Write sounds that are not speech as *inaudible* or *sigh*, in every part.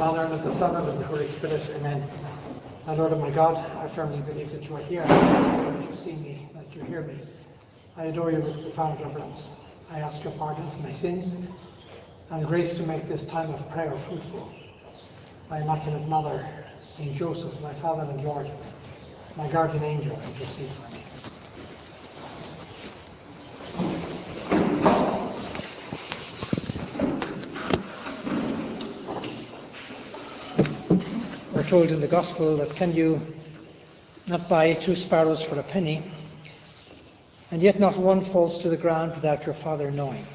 Father, and of the Son, and of the Holy Spirit. Amen. My Lord and my God, I firmly believe that you are here, that you see me, that you hear me. I adore you with profound reverence. I ask your pardon for my sins and grace to make this time of prayer fruitful. My Immaculate Mother, Saint Joseph, my Father and Lord, my guardian angel, intercede for told in the Gospel that can you not buy two sparrows for a penny, and yet not one falls to the ground without your Father knowing.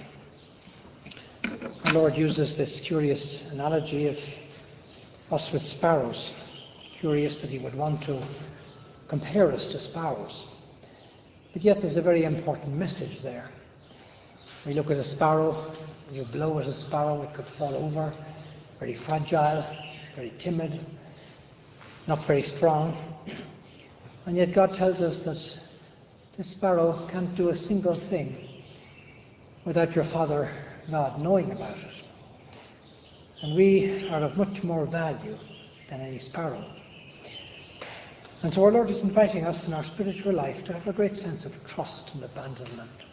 Our Lord uses this curious analogy of us with sparrows. Curious that He would want to compare us to sparrows. But yet there's a very important message there. We look at a sparrow, you blow at a sparrow, it could fall over, very fragile, very timid, not very strong. And yet God tells us that this sparrow can't do a single thing without your Father God knowing about it. And we are of much more value than any sparrow. And so our Lord is inviting us in our spiritual life to have a great sense of trust and abandonment.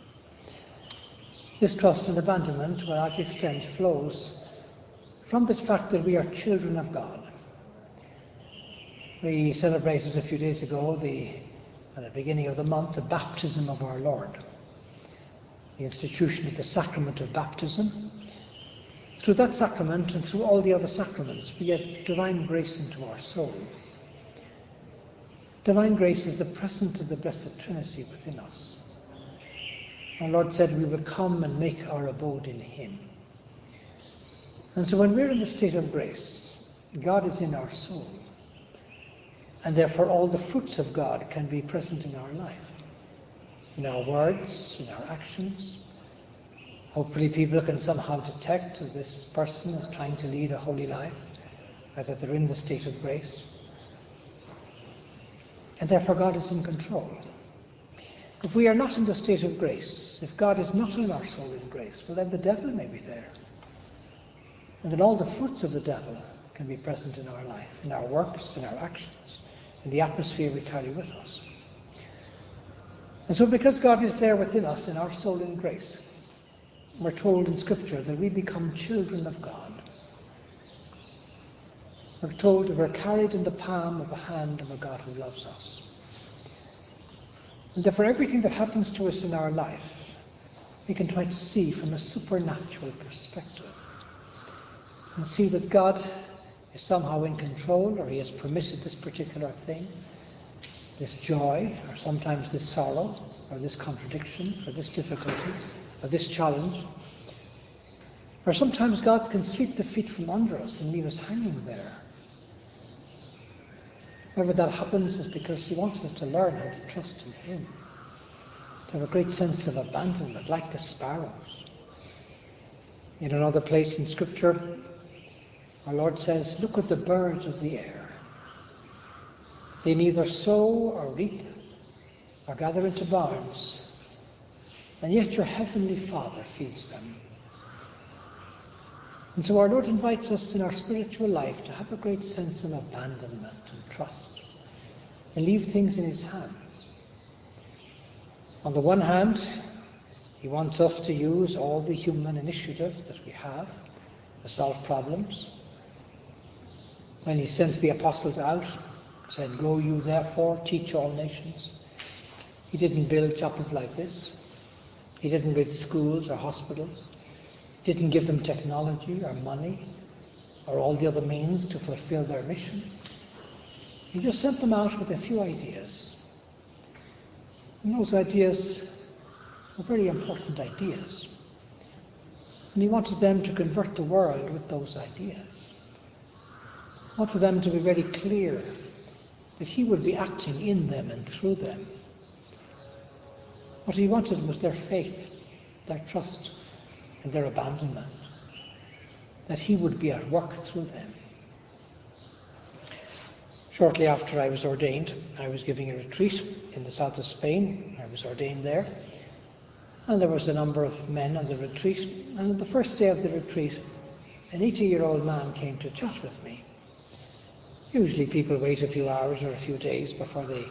This trust and abandonment, a large extent, flows from the fact that we are children of God. We celebrated a few days ago, the, at the beginning of the month, the baptism of our Lord, the institution of the sacrament of baptism. Through that sacrament and through all the other sacraments, we get divine grace into our soul. Divine grace is the presence of the Blessed Trinity within us. Our Lord said we will come and make our abode in Him. And so when we're in the state of grace, God is in our soul. And therefore, all the fruits of God can be present in our life, in our words, in our actions. Hopefully, people can somehow detect that this person is trying to lead a holy life, or that they're in the state of grace. And therefore, God is in control. If we are not in the state of grace, if God is not in our soul in grace, well, then the devil may be there. And then all the fruits of the devil can be present in our life, in our works, in our actions in the atmosphere we carry with us. And so, because God is there within us in our soul in grace, we're told in Scripture that we become children of God. We're told that we're carried in the palm of a hand of a God who loves us. And therefore, everything that happens to us in our life, we can try to see from a supernatural perspective and see that God is somehow in control or he has permitted this particular thing, this joy, or sometimes this sorrow, or this contradiction, or this difficulty, or this challenge. Or sometimes God can sweep the feet from under us and leave us hanging there. Whenever that happens is because he wants us to learn how to trust in him, to have a great sense of abandonment, like the sparrows. In another place in Scripture, our Lord says, Look at the birds of the air. They neither sow or reap or gather into barns, and yet your heavenly Father feeds them. And so our Lord invites us in our spiritual life to have a great sense of abandonment and trust, and leave things in His hands. On the one hand, He wants us to use all the human initiative that we have to solve problems when he sent the apostles out, said, Go you therefore, teach all nations. He didn't build chapels like this. He didn't build schools or hospitals. He didn't give them technology or money or all the other means to fulfill their mission. He just sent them out with a few ideas. And those ideas were very important ideas. And he wanted them to convert the world with those ideas want for them to be very clear that he would be acting in them and through them. What he wanted was their faith, their trust, and their abandonment, that he would be at work through them. Shortly after I was ordained, I was giving a retreat in the south of Spain. I was ordained there. And there was a number of men on the retreat. And on the first day of the retreat, an 80 year old man came to chat with me. Usually people wait a few hours or a few days before they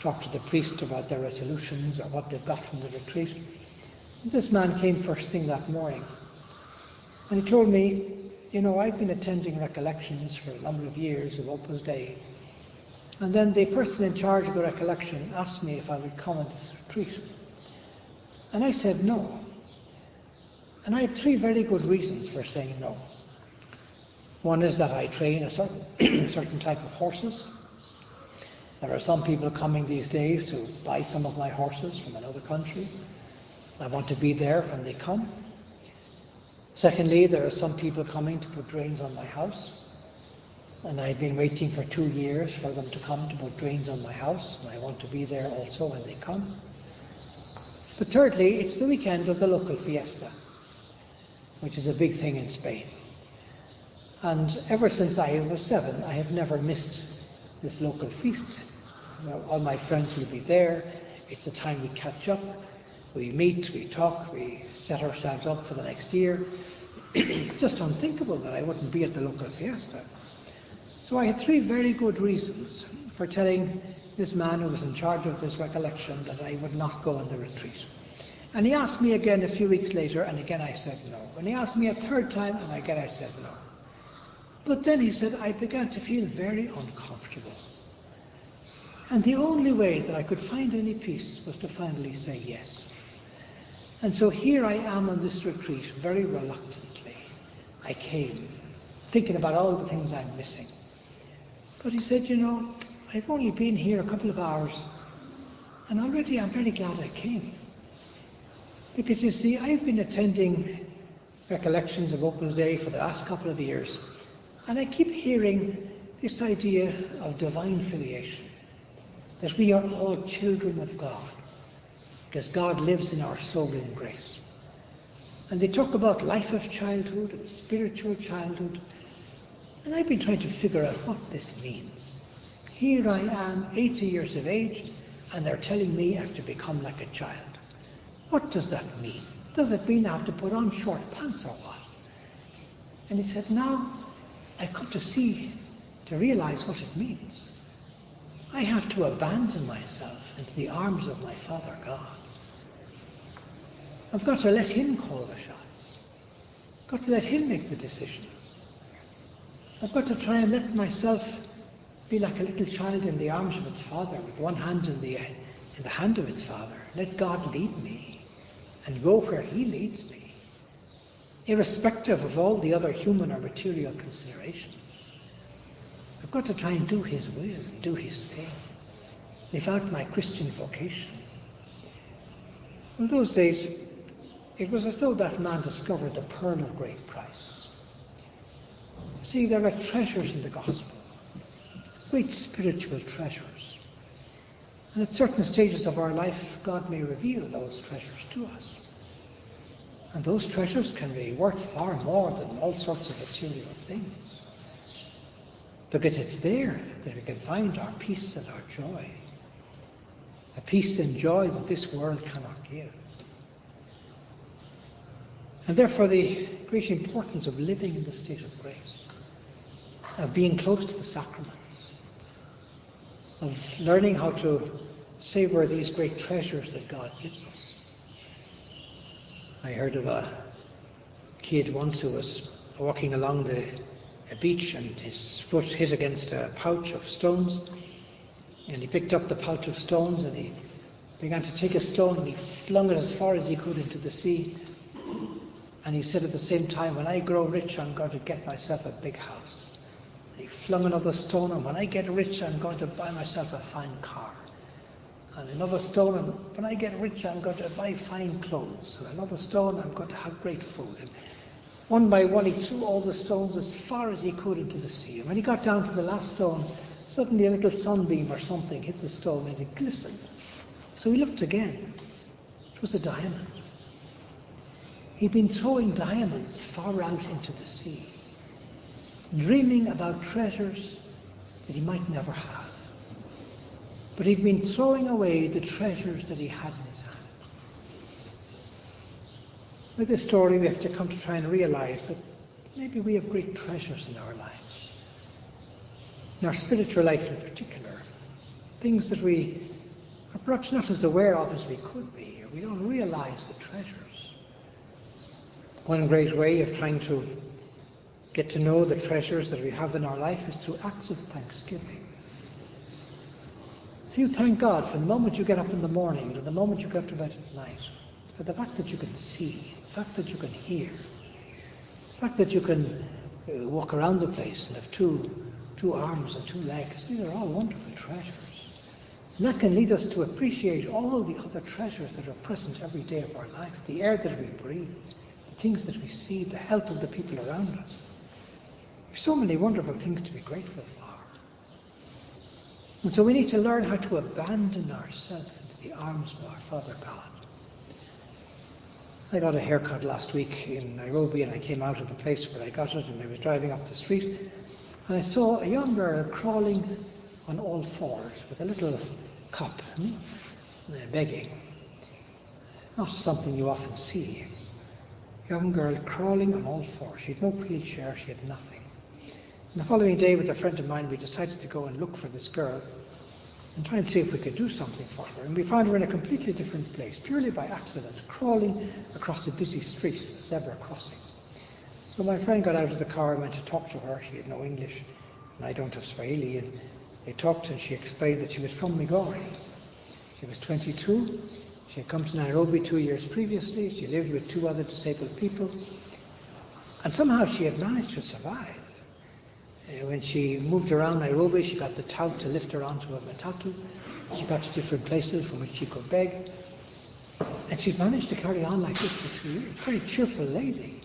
talk to the priest about their resolutions or what they've got from the retreat. This man came first thing that morning. And he told me, you know, I've been attending recollections for a number of years of Opus Dei. And then the person in charge of the recollection asked me if I would come on this retreat. And I said no. And I had three very good reasons for saying no. One is that I train a certain, *clears throat* certain type of horses. There are some people coming these days to buy some of my horses from another country. I want to be there when they come. Secondly, there are some people coming to put drains on my house. And I've been waiting for two years for them to come to put drains on my house, and I want to be there also when they come. But thirdly, it's the weekend of the local fiesta, which is a big thing in Spain. And ever since I was seven, I have never missed this local feast. All my friends will be there. It's a time we catch up, we meet, we talk, we set ourselves up for the next year. *clears throat* it's just unthinkable that I wouldn't be at the local fiesta. So I had three very good reasons for telling this man who was in charge of this recollection that I would not go on the retreat. And he asked me again a few weeks later, and again I said no. And he asked me a third time, and again I said no. But then he said, I began to feel very uncomfortable. And the only way that I could find any peace was to finally say yes. And so here I am on this retreat, very reluctantly. I came, thinking about all the things I'm missing. But he said, You know, I've only been here a couple of hours, and already I'm very glad I came. Because you see, I've been attending recollections of Opus Dei for the last couple of years, and I keep hearing this idea of divine filiation that we are all children of God, because God lives in our soul in grace. And they talk about life of childhood and spiritual childhood and I've been trying to figure out what this means. Here I am, 80 years of age, and they're telling me I have to become like a child. What does that mean? Does it mean I have to put on short pants or what? And he said, Now I've come to see, to realize what it means. I have to abandon myself into the arms of my Father God. I've got to let Him call the shots. I've got to let Him make the decisions. I've got to try and let myself be like a little child in the arms of its father, with one hand in the, in the hand of its father. Let God lead me and go where He leads me, irrespective of all the other human or material considerations. I've got to try and do His will and do His thing. Live out my Christian vocation. In those days, it was as though that man discovered the pearl of great price. See, there are treasures in the gospel, great spiritual treasures. And at certain stages of our life, God may reveal those treasures to us. And those treasures can be worth far more than all sorts of material things. Because it's there that we can find our peace and our joy. A peace and joy that this world cannot give. And therefore, the great importance of living in the state of grace of being close to the sacraments, of learning how to savor these great treasures that God gives us. I heard of a kid once who was walking along the beach and his foot hit against a pouch of stones. And he picked up the pouch of stones and he began to take a stone and he flung it as far as he could into the sea. And he said at the same time when I grow rich I'm going to get myself a big house. He flung another stone, and when I get rich, I'm going to buy myself a fine car. And another stone, and when I get rich, I'm going to buy fine clothes. And another stone, I'm going to have great food. And one by one, he threw all the stones as far as he could into the sea. And when he got down to the last stone, suddenly a little sunbeam or something hit the stone and it glistened. So he looked again. It was a diamond. He'd been throwing diamonds far out into the sea dreaming about treasures that he might never have. But he'd been throwing away the treasures that he had in his hand. With this story, we have to come to try and realize that maybe we have great treasures in our lives. In our spiritual life in particular, things that we are perhaps not as aware of as we could be, or we don't realize the treasures. One great way of trying to get to know the treasures that we have in our life is through acts of thanksgiving. If you thank God from the moment you get up in the morning to the moment you get to bed at night, for the fact that you can see, the fact that you can hear, the fact that you can uh, walk around the place and have two, two arms and two legs, these are all wonderful treasures. And that can lead us to appreciate all the other treasures that are present every day of our life the air that we breathe, the things that we see, the health of the people around us. There's so many wonderful things to be grateful for. And so we need to learn how to abandon ourselves into the arms of our Father God. I got a haircut last week in Nairobi and I came out of the place where I got it and I was driving up the street and I saw a young girl crawling on all fours with a little cup, hmm, begging. Not something you often see. Young girl crawling on all fours. She had no wheelchair, she had nothing. And the following day, with a friend of mine, we decided to go and look for this girl and try and see if we could do something for her. And we found her in a completely different place, purely by accident, crawling across a busy street, a zebra crossing. So my friend got out of the car and went to talk to her. She had no English, and I don't have Swahili. And they talked, and she explained that she was from Migori. She was 22. She had come to Nairobi two years previously. She lived with two other disabled people. And somehow she had managed to survive. Uh, when she moved around Nairobi, she got the tout to lift her onto a matatu. She got to different places from which she could beg. And she'd managed to carry on like this for two years. Very cheerful lady.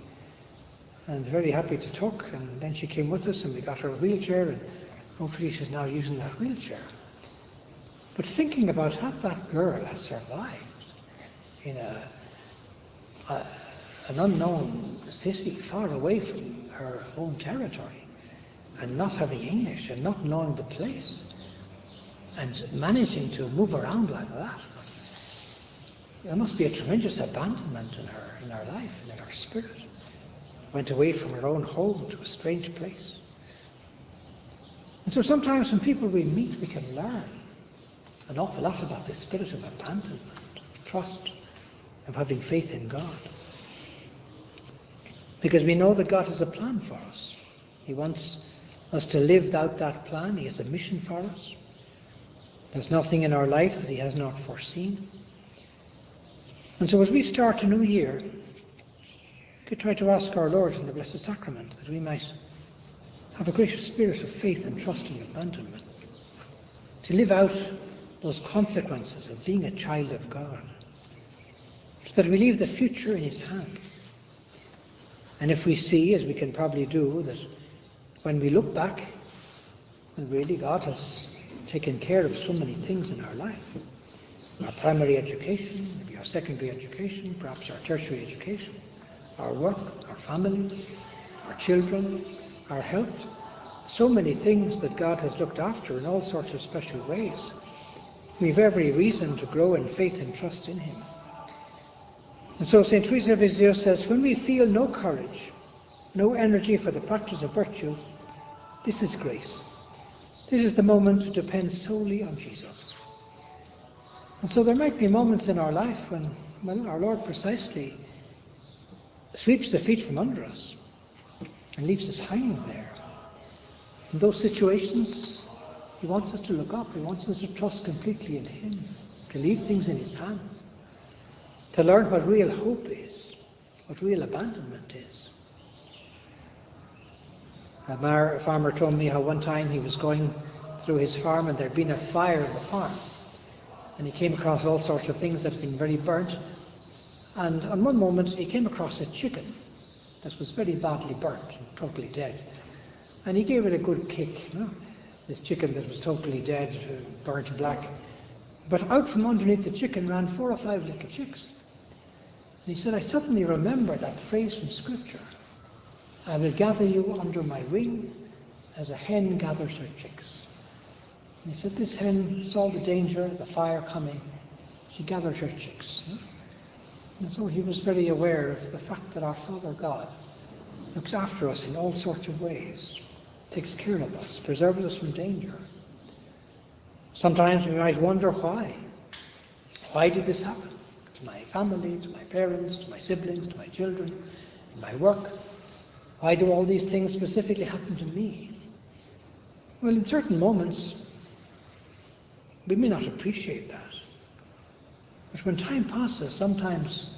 And very happy to talk. And then she came with us and we got her a wheelchair and hopefully she's now using that wheelchair. But thinking about how that girl has survived in a, a, an unknown city far away from her home territory and not having English and not knowing the place and managing to move around like that. There must be a tremendous abandonment in her, in her life and in her spirit. Went away from her own home to a strange place. And so sometimes when people we meet, we can learn an awful lot about this spirit of abandonment, of trust, of having faith in God. Because we know that God has a plan for us. He wants us to live out that plan. He has a mission for us. There's nothing in our life that He has not foreseen. And so as we start a new year, we could try to ask our Lord in the Blessed Sacrament that we might have a greater spirit of faith and trust and abandonment, to live out those consequences of being a child of God, so that we leave the future in His hands. And if we see, as we can probably do, that when we look back, well, really God has taken care of so many things in our life. Our primary education, maybe our secondary education, perhaps our tertiary education, our work, our family, our children, our health. So many things that God has looked after in all sorts of special ways. We've every reason to grow in faith and trust in Him. And so St. Teresa of Lisieux says, when we feel no courage, no energy for the practice of virtue, this is grace. This is the moment to depend solely on Jesus. And so there might be moments in our life when, well, our Lord precisely sweeps the feet from under us and leaves us hanging there. In those situations, He wants us to look up. He wants us to trust completely in Him, to leave things in His hands, to learn what real hope is, what real abandonment is. A farmer told me how one time he was going through his farm and there'd been a fire in the farm. And he came across all sorts of things that had been very burnt. And on one moment he came across a chicken that was very badly burnt and totally dead. And he gave it a good kick. You know? This chicken that was totally dead, uh, burnt black. But out from underneath the chicken ran four or five little chicks. And he said, I suddenly remember that phrase from Scripture I will gather you under my wing as a hen gathers her chicks. And he said this hen saw the danger, the fire coming. She gathered her chicks. Hmm? And so he was very aware of the fact that our Father God looks after us in all sorts of ways, takes care of us, preserves us from danger. Sometimes we might wonder why. Why did this happen? To my family, to my parents, to my siblings, to my children, my work. Why do all these things specifically happen to me? Well, in certain moments, we may not appreciate that. But when time passes, sometimes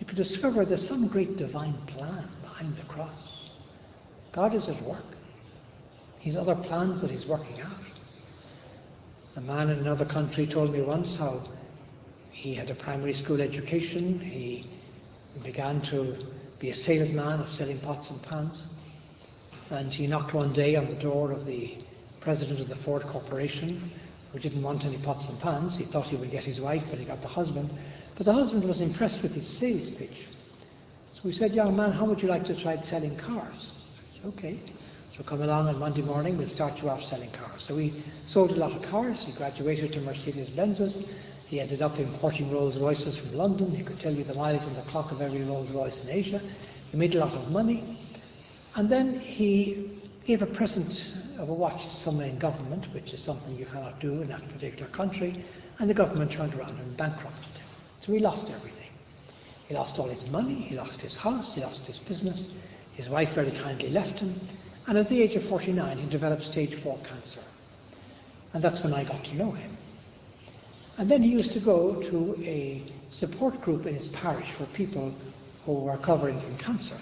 you can discover there's some great divine plan behind the cross. God is at work. He's other plans that He's working out. A man in another country told me once how he had a primary school education. He began to be a salesman of selling pots and pans. And he knocked one day on the door of the president of the Ford Corporation, who didn't want any pots and pans. He thought he would get his wife, but he got the husband. But the husband was impressed with his sales pitch. So he said, Young man, how would you like to try selling cars? He said, Okay. So come along on Monday morning, we'll start you off selling cars. So he sold a lot of cars. He graduated to Mercedes Benzes. He ended up importing Rolls Royces from London. He could tell you the mileage on the clock of every Rolls Royce in Asia. He made a lot of money. And then he gave a present of a watch to someone in government, which is something you cannot do in that particular country. And the government turned around and bankrupted him. So he lost everything. He lost all his money, he lost his house, he lost his business. His wife very kindly left him. And at the age of 49, he developed stage 4 cancer. And that's when I got to know him. And then he used to go to a support group in his parish for people who were recovering from cancer.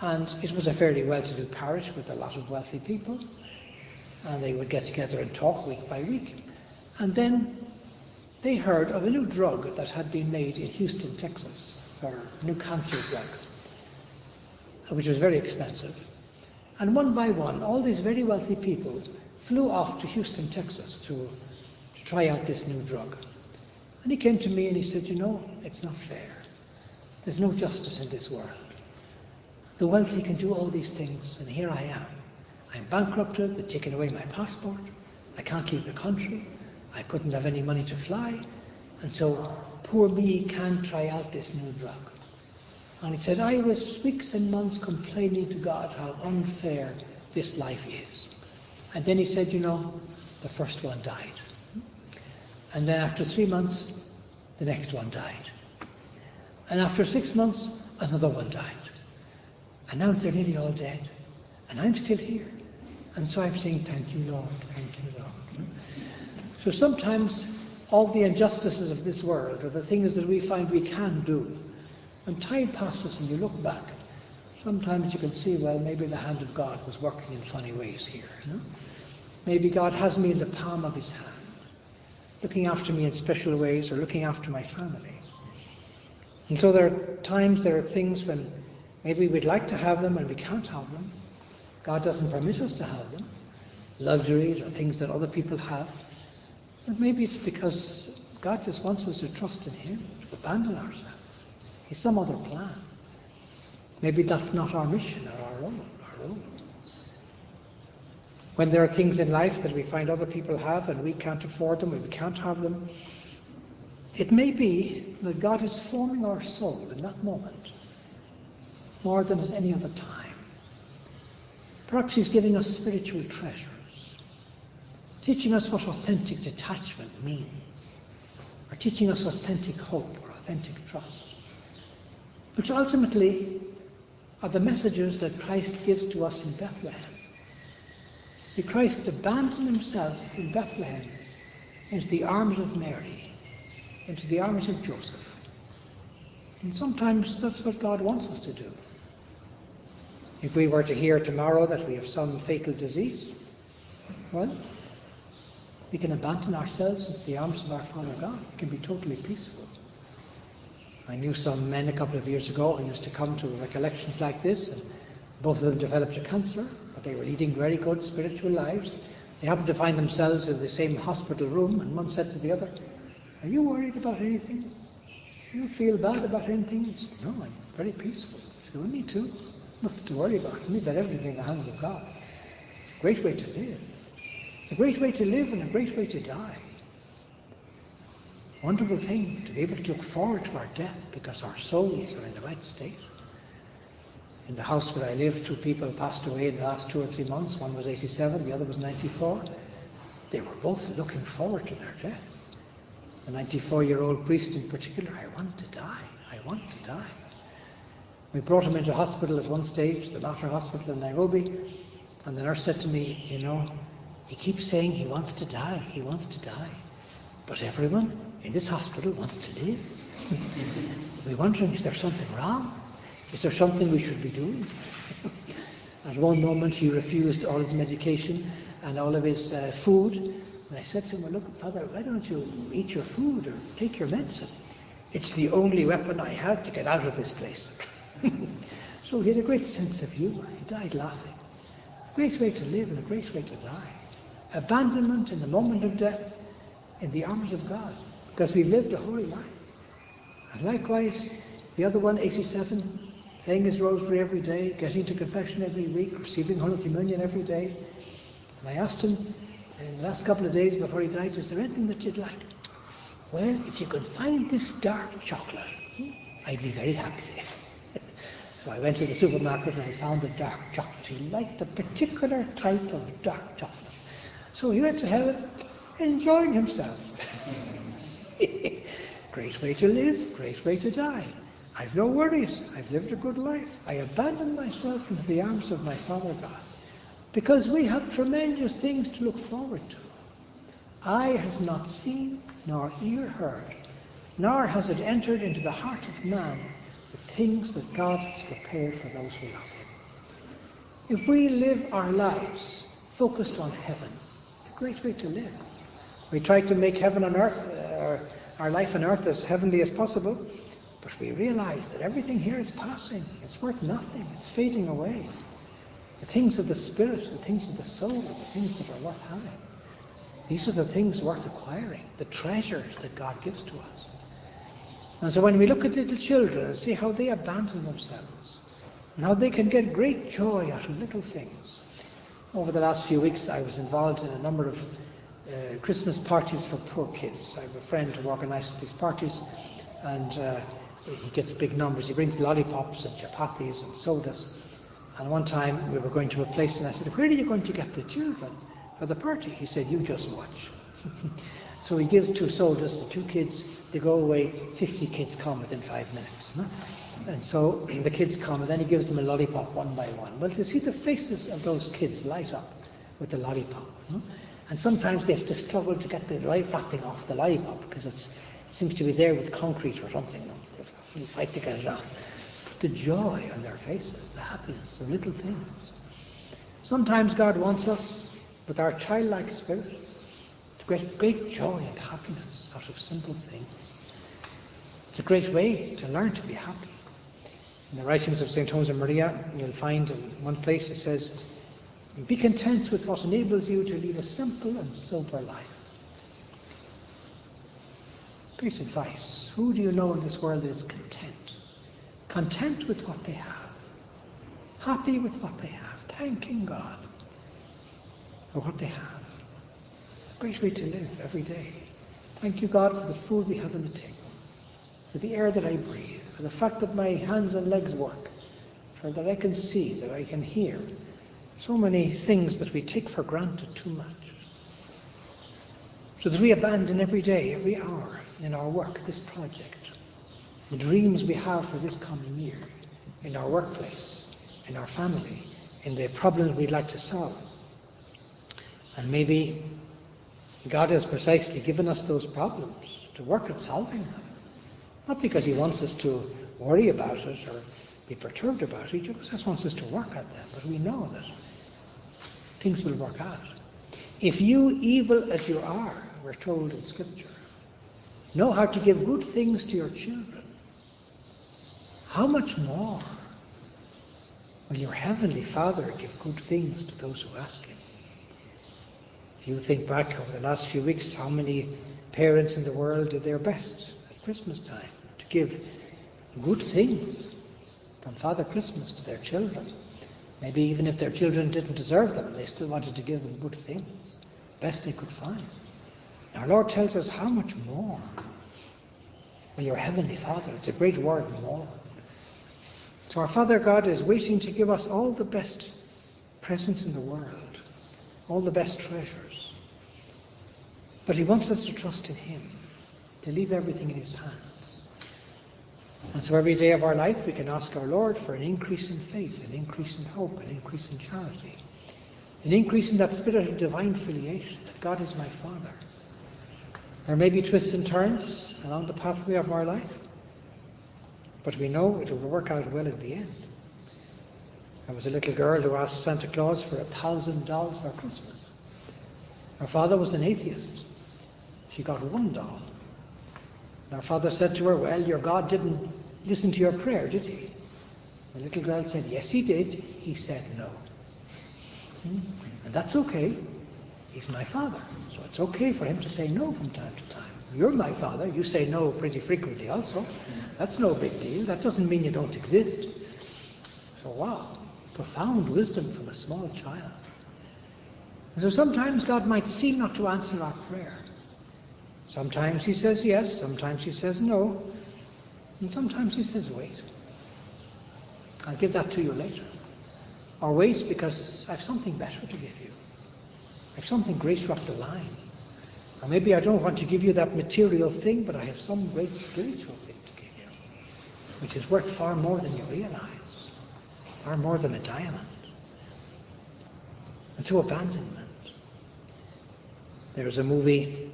And it was a fairly well to do parish with a lot of wealthy people. And they would get together and talk week by week. And then they heard of a new drug that had been made in Houston, Texas, for a new cancer drug, which was very expensive. And one by one, all these very wealthy people flew off to Houston, Texas to, to try out this new drug. And he came to me and he said, You know, it's not fair. There's no justice in this world. The wealthy can do all these things, and here I am. I'm bankrupted, they've taken away my passport, I can't leave the country, I couldn't have any money to fly, and so poor me can't try out this new drug. And he said, I was weeks and months complaining to God how unfair this life is. And then he said, You know, the first one died. And then after three months, the next one died. And after six months, another one died. And now they're nearly all dead. And I'm still here. And so I'm saying, Thank you, Lord. Thank you, Lord. So sometimes all the injustices of this world are the things that we find we can do. When time passes and you look back, sometimes you can see, well, maybe the hand of God was working in funny ways here. You know? Maybe God has me in the palm of his hand, looking after me in special ways or looking after my family. And so there are times, there are things when maybe we'd like to have them and we can't have them. God doesn't permit us to have them. Luxuries or things that other people have. But maybe it's because God just wants us to trust in Him, to abandon ourselves. He's some other plan. Maybe that's not our mission or our own. Our own. When there are things in life that we find other people have and we can't afford them, we can't have them, it may be that God is forming our soul in that moment more than at any other time. Perhaps He's giving us spiritual treasures, teaching us what authentic detachment means, or teaching us authentic hope or authentic trust, which ultimately are the messages that Christ gives to us in Bethlehem. See, Christ abandoned himself in Bethlehem into the arms of Mary, into the arms of Joseph. And sometimes that's what God wants us to do. If we were to hear tomorrow that we have some fatal disease, well, we can abandon ourselves into the arms of our Father God. We can be totally peaceful. I knew some men a couple of years ago who used to come to recollections like this, and both of them developed a cancer, but they were leading very good spiritual lives. They happened to find themselves in the same hospital room, and one said to the other, Are you worried about anything? Do you feel bad about anything? Said, no, I'm very peaceful. So me too. Nothing to worry about. Leave that everything in the hands of God. It's a great way to live. It's a great way to live and a great way to die. Wonderful thing to be able to look forward to our death because our souls are in the right state. In the house where I live, two people passed away in the last two or three months. One was 87, the other was 94. They were both looking forward to their death. The 94 year old priest in particular, I want to die. I want to die. We brought him into hospital at one stage, the Mater Hospital in Nairobi, and the nurse said to me, You know, he keeps saying he wants to die, he wants to die. But everyone in this hospital wants to live. *laughs* We're wondering, is there something wrong? Is there something we should be doing? *laughs* At one moment, he refused all his medication and all of his uh, food. And I said to him, well, look, Father, why don't you eat your food or take your medicine? It's the only weapon I have to get out of this place. *laughs* so he had a great sense of humour. He died laughing. Great way to live and a great way to die. Abandonment in the moment of death in the arms of God because we've lived a holy life. And likewise, the other one, 87, saying his rosary every day, getting to confession every week, receiving Holy Communion every day. And I asked him in the last couple of days before he died, is there anything that you'd like? Well, if you could find this dark chocolate, I'd be very happy. *laughs* so I went to the supermarket and I found the dark chocolate. He liked a particular type of dark chocolate. So he went to heaven enjoying himself. *laughs* great way to live, great way to die. I've no worries. I've lived a good life. I abandon myself into the arms of my Father God. Because we have tremendous things to look forward to. Eye has not seen, nor ear heard, nor has it entered into the heart of man the things that God has prepared for those who love Him. If we live our lives focused on heaven, it's a great way to live. We try to make heaven on earth, uh, our life on earth, as heavenly as possible, but we realize that everything here is passing. It's worth nothing. It's fading away. The things of the spirit, the things of the soul, the things that are worth having. These are the things worth acquiring, the treasures that God gives to us. And so when we look at little children and see how they abandon themselves, and how they can get great joy out of little things. Over the last few weeks, I was involved in a number of uh, Christmas parties for poor kids. I have a friend who organises these parties, and uh, he gets big numbers. He brings lollipops and chapatis and sodas. And one time we were going to a place, and I said, Where are you going to get the children for the party? He said, You just watch. *laughs* so he gives two sodas to two kids. They go away. 50 kids come within five minutes. No? And so *clears throat* the kids come, and then he gives them a lollipop one by one. Well, to see the faces of those kids light up with the lollipop. No? And sometimes they have to struggle to get the right wrapping off the lollipop because it seems to be there with concrete or something. They fight to get it off the joy on their faces, the happiness, the little things. Sometimes God wants us, with our childlike spirit, to get great joy and happiness out of simple things. It's a great way to learn to be happy. In the writings of St. Jose Maria, you'll find in one place it says, Be content with what enables you to lead a simple and sober life. Great advice. Who do you know in this world that is content? content with what they have, happy with what they have, thanking God for what they have. Great way to live every day. Thank you, God, for the food we have on the table, for the air that I breathe, for the fact that my hands and legs work, for that I can see, that I can hear. So many things that we take for granted too much. So that we abandon every day, every hour in our work, this project, the dreams we have for this coming year in our workplace, in our family, in the problems we'd like to solve. And maybe God has precisely given us those problems to work at solving them. Not because He wants us to worry about it or be perturbed about it, He just wants us to work at them. But we know that things will work out. If you, evil as you are, we're told in Scripture, know how to give good things to your children, how much more will your heavenly Father give good things to those who ask Him? If you think back over the last few weeks, how many parents in the world did their best at Christmas time to give good things from Father Christmas to their children? Maybe even if their children didn't deserve them, they still wanted to give them good things, best they could find. Our Lord tells us how much more will your Heavenly Father, it's a great word, more, So our Father God is waiting to give us all the best presents in the world, all the best treasures. But He wants us to trust in Him, to leave everything in His hands. And so every day of our life we can ask our Lord for an increase in faith, an increase in hope, an increase in charity, an increase in that spirit of divine filiation, that God is my Father. There may be twists and turns along the pathway of our life, but we know it will work out well in the end. There was a little girl who asked Santa Claus for a thousand dolls for Christmas. Her father was an atheist. She got one doll. And her father said to her, Well, your God didn't listen to your prayer, did he? The little girl said, Yes, he did. He said no. Hmm? And that's okay. He's my father. So it's okay for him to say no from time to time. You're my father. You say no pretty frequently also. That's no big deal. That doesn't mean you don't exist. So, wow. Profound wisdom from a small child. And so sometimes God might seem not to answer our prayer. Sometimes he says yes, sometimes he says no, and sometimes he says wait. I'll give that to you later. Or wait because I've something better to give you. Something greater up the line. Or maybe I don't want to give you that material thing, but I have some great spiritual thing to give you, which is worth far more than you realize, far more than a diamond. And so abandonment. There was a movie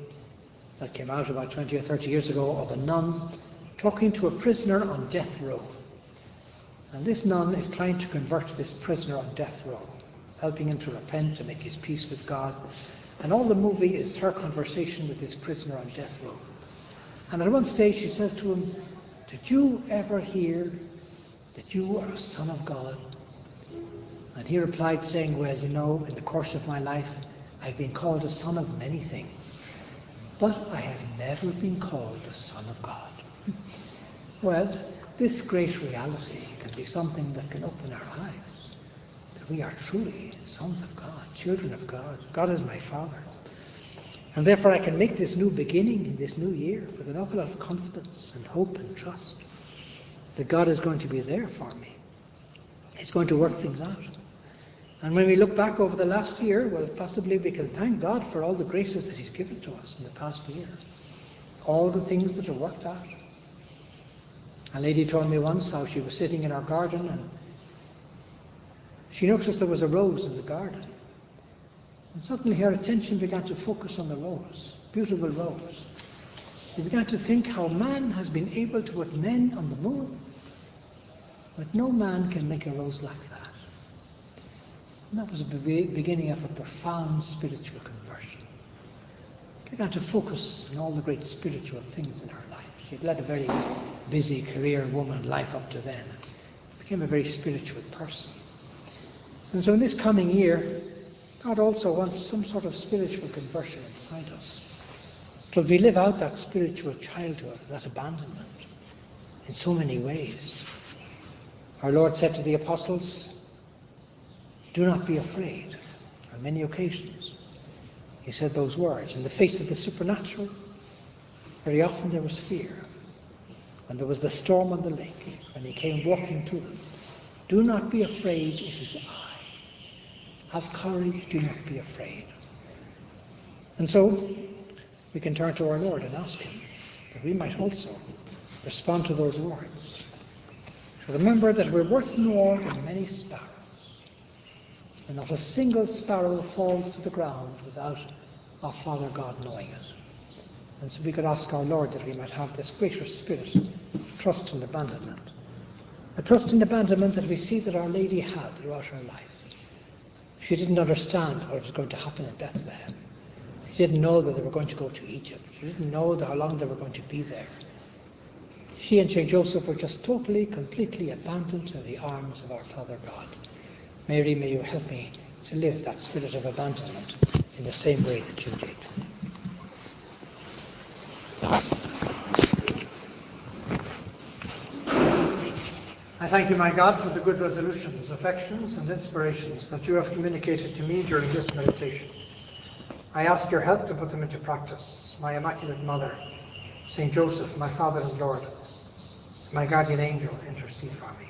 that came out about 20 or 30 years ago of a nun talking to a prisoner on death row. And this nun is trying to convert this prisoner on death row, helping him to repent, to make his peace with God. And all the movie is her conversation with this prisoner on death row. And at one stage she says to him, Did you ever hear that you are a son of God? And he replied, saying, Well, you know, in the course of my life, I've been called a son of many things. But I have never been called a son of God. *laughs* well, this great reality can be something that can open our eyes. We are truly sons of God, children of God. God is my Father. And therefore I can make this new beginning in this new year with an awful lot of confidence and hope and trust that God is going to be there for me. He's going to work things out. And when we look back over the last year, well, possibly we can thank God for all the graces that He's given to us in the past year. All the things that have worked out. A lady told me once how she was sitting in her garden and she noticed there was a rose in the garden. And suddenly her attention began to focus on the rose, beautiful rose. She began to think how man has been able to put men on the moon, but no man can make a rose like that. And that was the beginning of a profound spiritual conversion. She began to focus on all the great spiritual things in her life. She had led a very busy career woman life up to then. Became a very spiritual person. And so in this coming year, God also wants some sort of spiritual conversion inside us. So we live out that spiritual childhood, that abandonment, in so many ways. Our Lord said to the apostles, do not be afraid. On many occasions, he said those words. In the face of the supernatural, very often there was fear. When there was the storm on the lake, when he came walking to them, do not be afraid, it is I. Have courage, do not be afraid. And so, we can turn to our Lord and ask Him that we might also respond to those words. Remember that we're worth more than many sparrows and not a single sparrow falls to the ground without our Father God knowing it. And so we could ask our Lord that we might have this greater spirit of trust and abandonment. A trust and abandonment that we see that Our Lady had throughout her life. She didn't understand what was going to happen in Bethlehem. She didn't know that they were going to go to Egypt. She didn't know how long they were going to be there. She and St. Joseph were just totally, completely abandoned to the arms of our Father God. Mary, may you help me to live that spirit of abandonment in the same way that you did. thank you, my God, for the good resolutions, affections, and inspirations that you have communicated to me during this meditation. I ask your help to put them into practice, my Immaculate Mother, St. Joseph, my Father and Lord, my guardian angel, intercede for me.